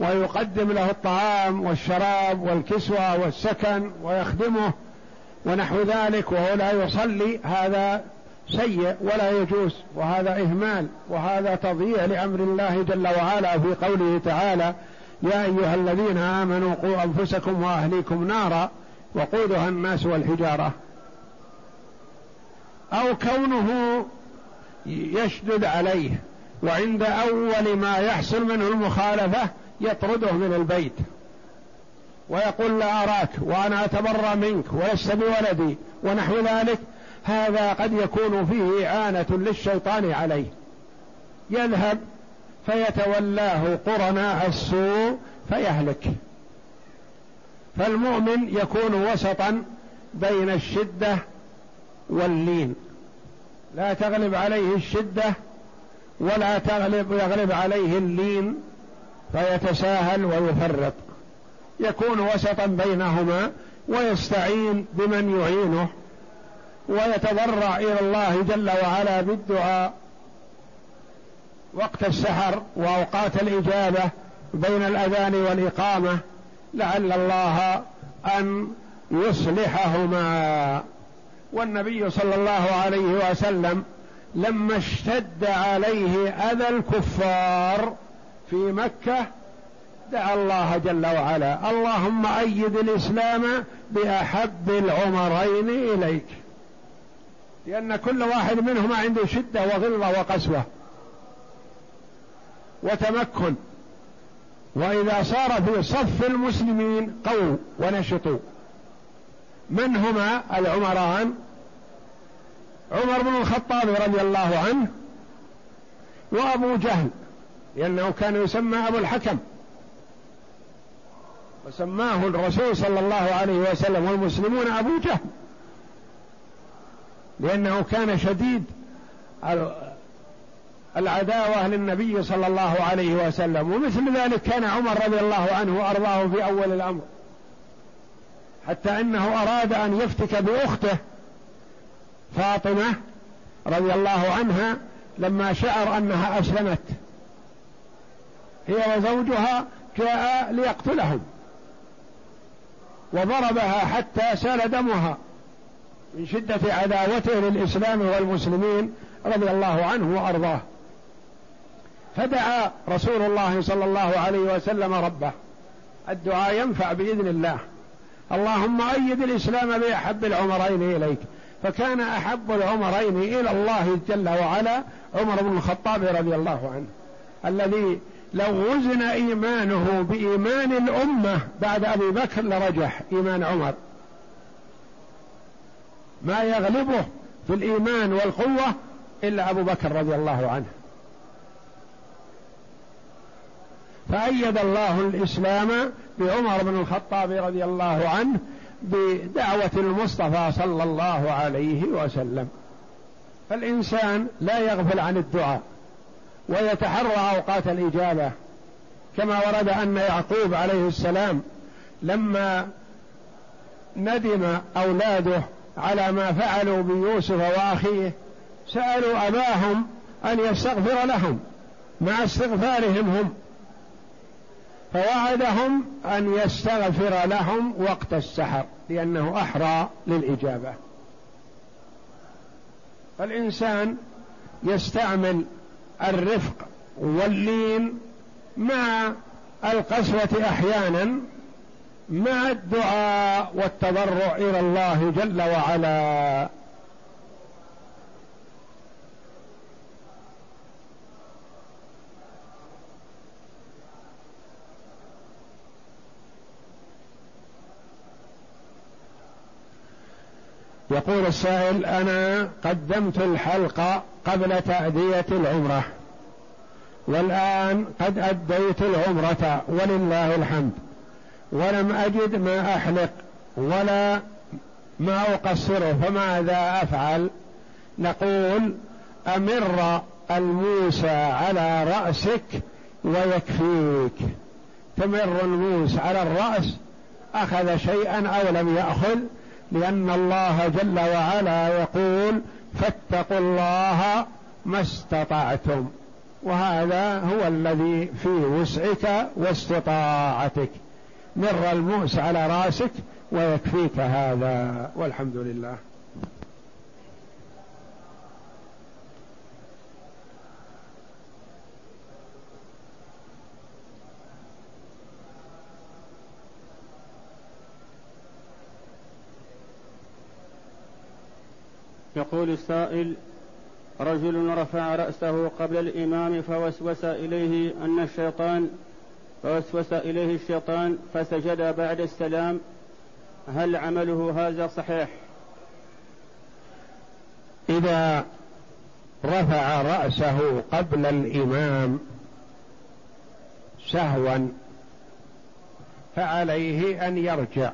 Speaker 1: ويقدم له الطعام والشراب والكسوة والسكن ويخدمه ونحو ذلك وهو لا يصلي هذا سيء ولا يجوز وهذا إهمال وهذا تضييع لأمر الله جل وعلا في قوله تعالى يا أيها الذين آمنوا قوا أنفسكم وأهليكم نارا وقودها الناس والحجارة. أو كونه يشدد عليه وعند أول ما يحصل منه المخالفة يطرده من البيت ويقول لا أراك وأنا أتبرى منك ولست بولدي ونحو ذلك هذا قد يكون فيه إعانة للشيطان عليه. يذهب فيتولاه قرناء السوء فيهلك. فالمؤمن يكون وسطا بين الشدة واللين. لا تغلب عليه الشدة ولا تغلب يغلب عليه اللين فيتساهل ويفرط. يكون وسطا بينهما ويستعين بمن يعينه ويتضرع إلى الله جل وعلا بالدعاء وقت السحر وأوقات الإجابة بين الأذان والإقامة لعل الله أن يصلحهما. والنبي صلى الله عليه وسلم لما اشتد عليه أذى الكفار في مكة دعا الله جل وعلا اللهم أيد الإسلام بأحب العمرين إليك. لأن كل واحد منهما عنده شدة وغلظة وقسوة وتمكن. وإذا صار في صف المسلمين قووا ونشطوا. من هما العمران؟ عمر بن الخطاب رضي الله عنه وأبو جهل لأنه كان يسمى أبو الحكم. وسماه الرسول صلى الله عليه وسلم والمسلمون أبو جهل لأنه كان شديد العداوة للنبي صلى الله عليه وسلم. ومثل ذلك كان عمر رضي الله عنه وأرضاه في أول الأمر. حتى إنه أراد أن يفتك بأخته فاطمة رضي الله عنها لما شعر أنها أسلمت. هي وزوجها جاء ليقتلهم. وضربها حتى سال دمها من شدة عداوته للإسلام والمسلمين رضي الله عنه وأرضاه. فدعا رسول الله صلى الله عليه وسلم ربه. الدعاء ينفع بإذن الله. اللهم أيد الإسلام بأحب العمرين إليك. فكان أحب العمرين إلى الله جل وعلا عمر بن الخطاب رضي الله عنه الذي لو وزن إيمانه بإيمان الأمة بعد أبي بكر لرجح إيمان عمر. ما يغلبه في الإيمان والقوة إلا أبو بكر رضي الله عنه. فأيد الله الإسلام بعمر بن الخطاب رضي الله عنه بدعوة المصطفى صلى الله عليه وسلم. فالإنسان لا يغفل عن الدعاء ويتحرى أوقات الإجابة كما ورد أن يعقوب عليه السلام لما ندم أولاده على ما فعلوا بيوسف وأخيه سألوا أباهم أن يستغفر لهم مع استغفارهم هم. فوعدهم أن يستغفر لهم وقت السحر لأنه أحرى للإجابة. فالإنسان يستعمل الرفق واللين مع القسوة أحيانا مع الدعاء والتضرع إلى الله جل وعلا. يقول السائل أنا قدمت الحلقة قبل تأدية العمرة والآن قد أديت العمرة ولله الحمد ولم أجد ما أحلق ولا ما أقصره فماذا أفعل؟ نقول أمر الموسى على رأسك ويكفيك. تمر الموس على الرأس أخذ شيئا أو لم يأخذ؟ لأن الله جل وعلا يقول فاتقوا الله ما استطعتم. وهذا هو الذي في وسعك واستطاعتك. مر المؤس على رأسك ويكفيك هذا. والحمد لله.
Speaker 2: يقول السائل رجل رفع رأسه قبل الإمام فوسوس إليه أن الشيطان فوسوس إليه الشيطان فسجد بعد السلام. هل عمله هذا صحيح؟
Speaker 1: إذا رفع رأسه قبل الإمام سهوا فعليه أن يرجع.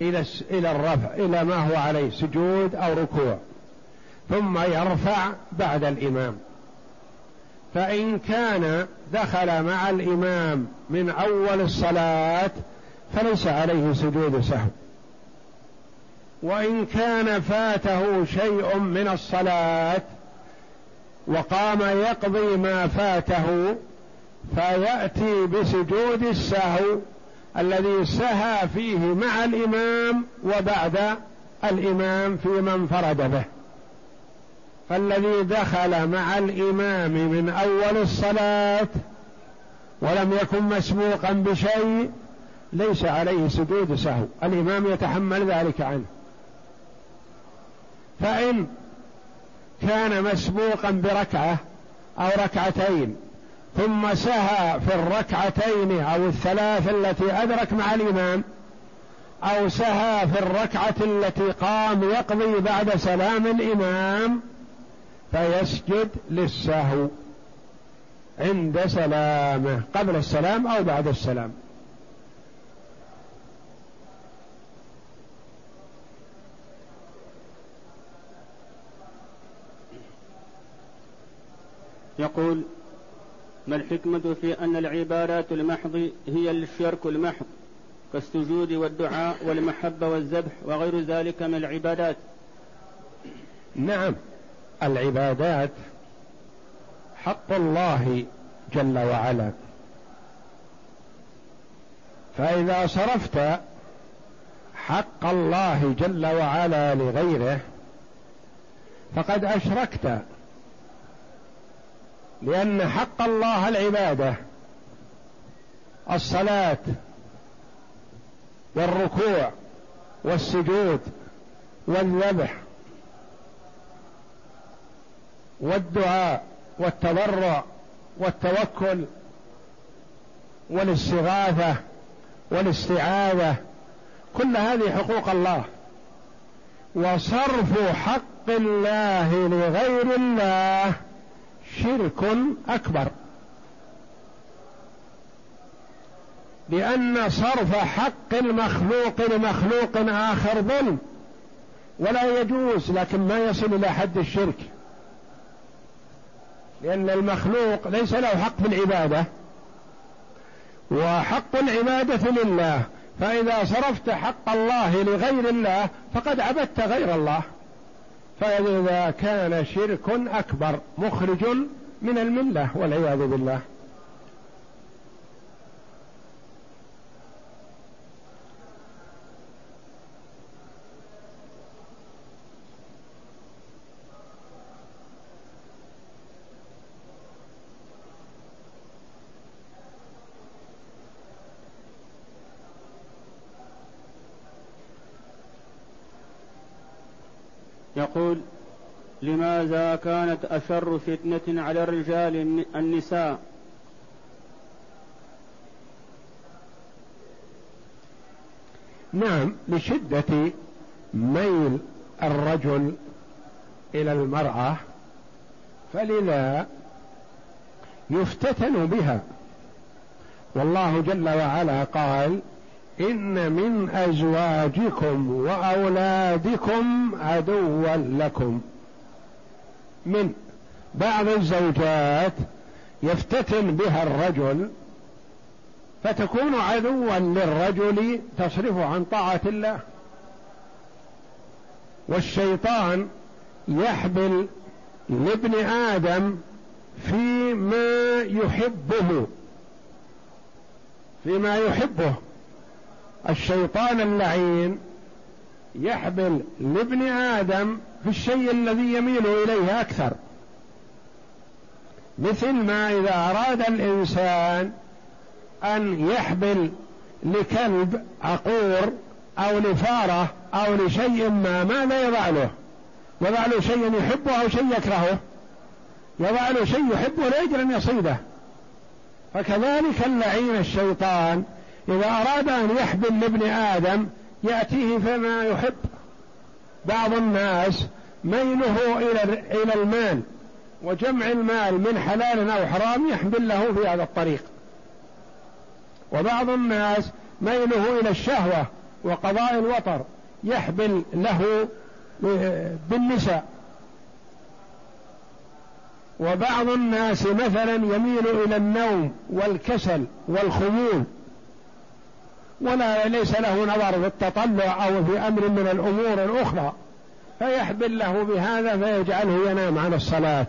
Speaker 1: إلى إلى الرفع إلى ما هو عليه سجود أو ركوع. ثم يرفع بعد الإمام. فإن كان دخل مع الإمام من أول الصلاة فليس عليه سجود سهو. وإن كان فاته شيء من الصلاة وقام يقضي ما فاته فيأتي بسجود السهو الذي سهى فيه مع الإمام وبعد الإمام فيما انفرد به. فالذي دخل مع الإمام من أول الصلاة ولم يكن مسبوقا بشيء ليس عليه سجود سهو. الإمام يتحمل ذلك عنه. فإن كان مسبوقا بركعة أو ركعتين ثم سهى في الركعتين أو الثلاث التي أدرك مع الإمام أو سهى في الركعة التي قام يقضي بعد سلام الإمام فيسجد للسهو عند سلامه قبل السلام أو بعد السلام.
Speaker 2: يقول ما الحكمة في أن العبادات المحض هي الشرك المحض كالسجود والدعاء والمحبة والذبح وغير ذلك من العبادات؟
Speaker 1: نعم العبادات حق الله جل وعلا. فإذا صرفت حق الله جل وعلا لغيره فقد أشركت لأن حق الله العبادة الصلاة والركوع والسجود والذبح والدعاء والتضرع والتوكل والاستغاثة والاستعاذة كل هذه حقوق الله. وصرف حق الله لغير الله شرك أكبر. لأن صرف حق المخلوق لمخلوق آخر ظلم. ولا يجوز لكن ما يصل إلى حد الشرك. لأن المخلوق ليس له حق في العبادة. وحق العبادة لله. فإذا صرفت حق الله لغير الله فقد عبدت غير الله. فإذا كان شرك أكبر مخرج من الملة والعياذ بالله.
Speaker 2: يقول لماذا كانت أشر فتنة على الرجال النساء؟
Speaker 1: نعم لشدة ميل الرجل إلى المرأة فلذا يفتتن بها. والله جل وعلا قال إن من أزواجكم وأولادكم عدوا لكم. من بعض الزوجات يفتتن بها الرجل فتكون عدوا للرجل تصرفه عن طاعة الله. والشيطان يحبل لابن آدم فيما يحبه فيما يحبه. الشيطان اللعين يحبل لابن آدم في الشيء الذي يميل إليه أكثر. مثل ما إذا أراد الإنسان أن يحبل لكلب عقور أو لفارة أو لشيء ما ماذا يضع له يضع له شيء يحبه أو شيء يكرهه؟ يضع له شيء يحبه لأجل أن يصيده فكذلك اللعين الشيطان إذا أراد أن يحبل لابن آدم يأتيه فيما يحب. بعض الناس ميله إلى إلى المال وجمع المال من حلال أو حرام يحمل له في هذا الطريق. وبعض الناس ميله إلى الشهوة وقضاء الوطر يحبل له بالنساء. وبعض الناس مثلا يميل إلى النوم والكسل والخمول. ولا ليس له نظر في التطلع أو في أمر من الأمور الأخرى. فيحبل له بهذا فيجعله ينام عن الصلاة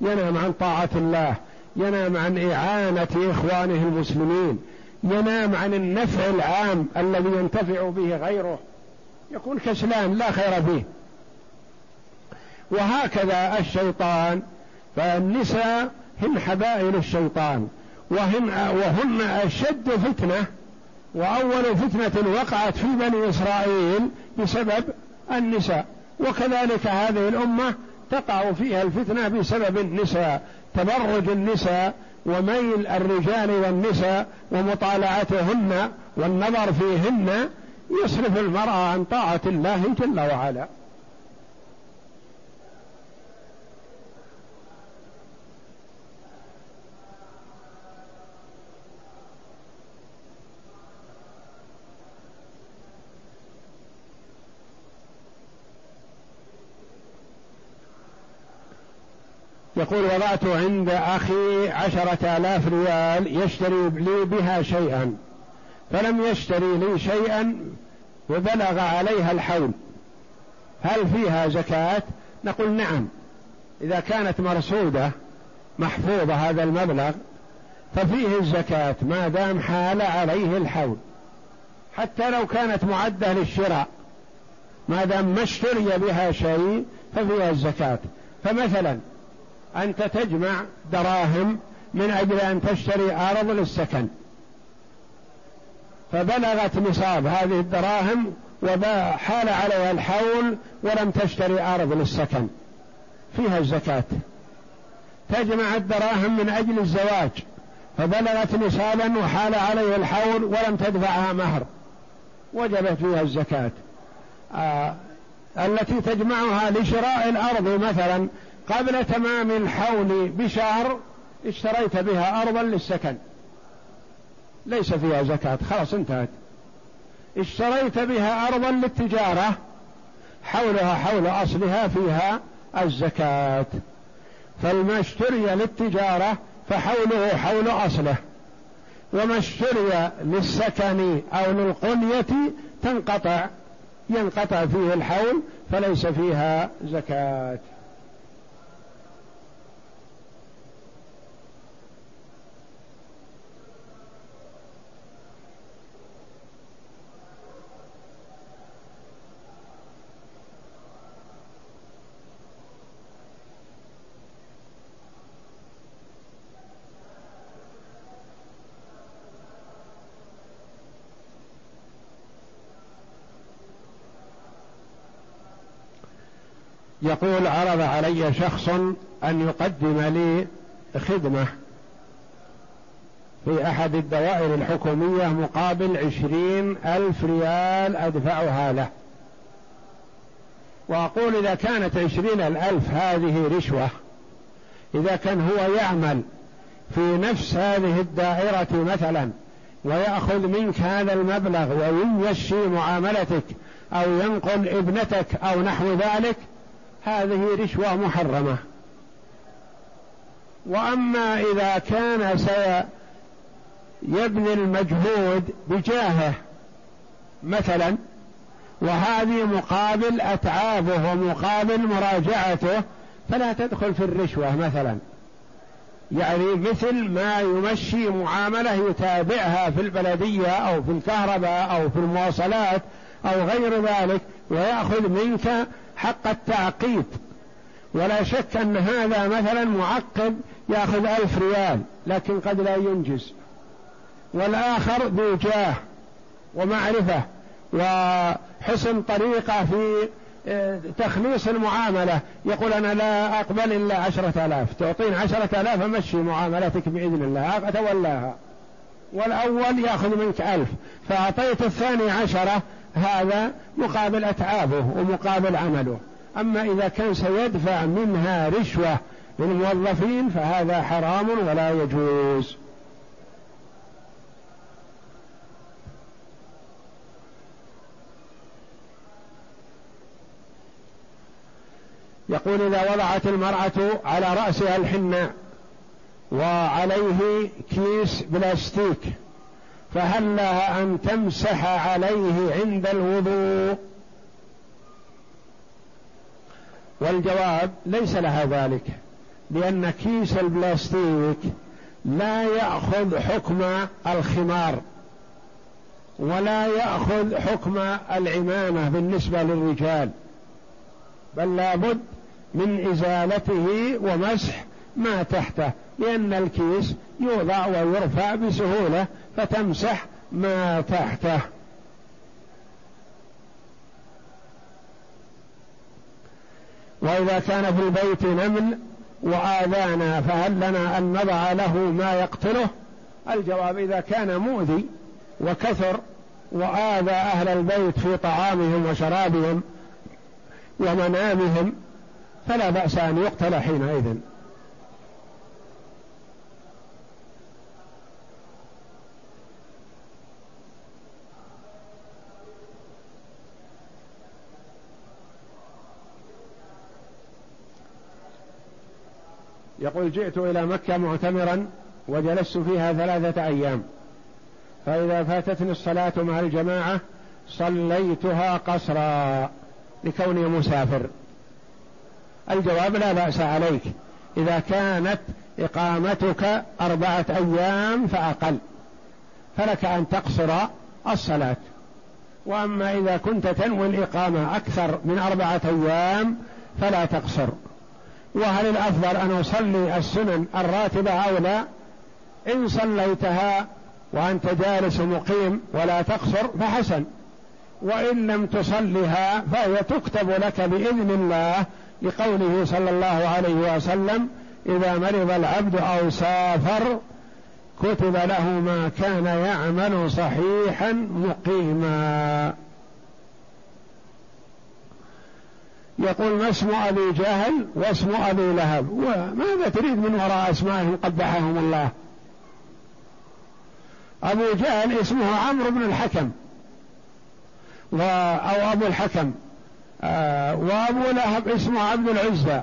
Speaker 1: ينام عن طاعة الله ينام عن إعانة إخوانه المسلمين ينام عن النفع العام الذي ينتفع به غيره. يكون كسلان لا خير فيه. وهكذا الشيطان فالنساء هن حبائل الشيطان وهن وهن أشد فتنة وأول فتنة وقعت في بني إسرائيل بسبب النساء. وكذلك هذه الأمة تقع فيها الفتنة بسبب النساء تبرج النساء وميل الرجال والنساء ومطالعتهن والنظر فيهن يصرف المرأة عن طاعة الله جل وعلا. يقول وضعت عند أخي عشرة آلاف ريال يشتري لي بها شيئا فلم يشتري لي شيئا وبلغ عليها الحول. هل فيها زكاة؟ نقول نعم. إذا كانت مرصودة محفوظة هذا المبلغ ففيه الزكاة ما دام حال عليه الحول. حتى لو كانت معدة للشراء ما دام ما اشتري بها شيء ففيها الزكاة. فمثلا أنت تجمع دراهم من أجل أن تشتري أرض للسكن. فبلغت نصاب هذه الدراهم وحال عليها الحول ولم تشتري أرض للسكن. فيها الزكاة. تجمع الدراهم من أجل الزواج. فبلغت نصابا وحال عليها الحول ولم تدفعها مهر. وجبت فيها الزكاة. آه التي تجمعها لشراء الأرض مثلا قبل تمام الحول بشهر اشتريت بها أرضا للسكن. ليس فيها زكاة خلاص انتهت. اشتريت بها أرضا للتجارة حولها حول أصلها فيها الزكاة. فالما اشتري للتجارة فحوله حول أصله. وما اشتري للسكن أو للقنية تنقطع ينقطع فيه الحول فليس فيها زكاة. يقول عرض علي شخص أن يقدم لي خدمة في أحد الدوائر الحكومية مقابل عشرين ألف ريال أدفعها له. وأقول إذا كانت عشرين الألف هذه رشوة إذا كان هو يعمل في نفس هذه الدائرة مثلا ويأخذ منك هذا المبلغ ويمشي معاملتك أو ينقل ابنتك أو نحو ذلك هذه رشوة محرمة. وأما إذا كان سيبني المجهود بجاهه مثلا وهذه مقابل أتعابه ومقابل مراجعته فلا تدخل في الرشوة مثلا. يعني مثل ما يمشي معاملة يتابعها في البلدية أو في الكهرباء أو في المواصلات أو غير ذلك ويأخذ منك حق التعقيد. ولا شك أن هذا مثلا معقد يأخذ ألف ريال لكن قد لا ينجز. والآخر ذو جاه ومعرفة وحسن طريقة في آه، تخليص المعاملة. يقول أنا لا أقبل إلا عشرة آلاف. تعطين عشرة آلاف أمشي معاملتك بإذن الله. أتولاها. والأول يأخذ منك ألف. فأعطيت الثاني عشرة هذا مقابل أتعابه ومقابل عمله. أما إذا كان سيدفع منها رشوة للموظفين فهذا حرام ولا يجوز. يقول إذا وضعت المرأة على رأسها الحناء وعليه كيس بلاستيك فهل لها أن تمسح عليه عند الوضوء. والجواب ليس لها ذلك لأن كيس البلاستيك لا يأخذ حكم الخمار ولا يأخذ حكم العمامة بالنسبة للرجال بل لابد من إزالته ومسح ما تحته لأن الكيس يوضع ويرفع بسهولة فتمسح ما تحته. وإذا كان في البيت نمل وآذانا فهل لنا أن نضع له ما يقتله؟ الجواب إذا كان مؤذي وكثر وآذى أهل البيت في طعامهم وشرابهم ومنامهم فلا بأس أن يقتل حينئذ. يقول جئت إلى مكة معتمرا وجلست فيها ثلاثة أيام. فإذا فاتتني الصلاة مع الجماعة صليتها قصرا لكوني مسافر. الجواب لا بأس عليك. إذا كانت إقامتك أربعة أيام فأقل. فلك أن تقصر الصلاة. وأما إذا كنت تنوي الإقامة أكثر من أربعة أيام فلا تقصر. وهل الأفضل أن أصلي السنن الراتبة أو لا؟ إن صليتها وأنت جالس مقيم ولا تقصر فحسن. وإن لم تصلها فهي تكتب لك بإذن الله لقوله صلى الله عليه وسلم إذا مرض العبد أو سافر كتب له ما كان يعمل صحيحا مقيما. يقول ما اسم أبي جهل واسم أبي لهب؟ وماذا تريد من وراء أسمائهم قبحهم الله؟ أبو جهل اسمه عمرو بن الحكم. أو أبو الحكم. آه وأبو لهب اسمه عبد العزى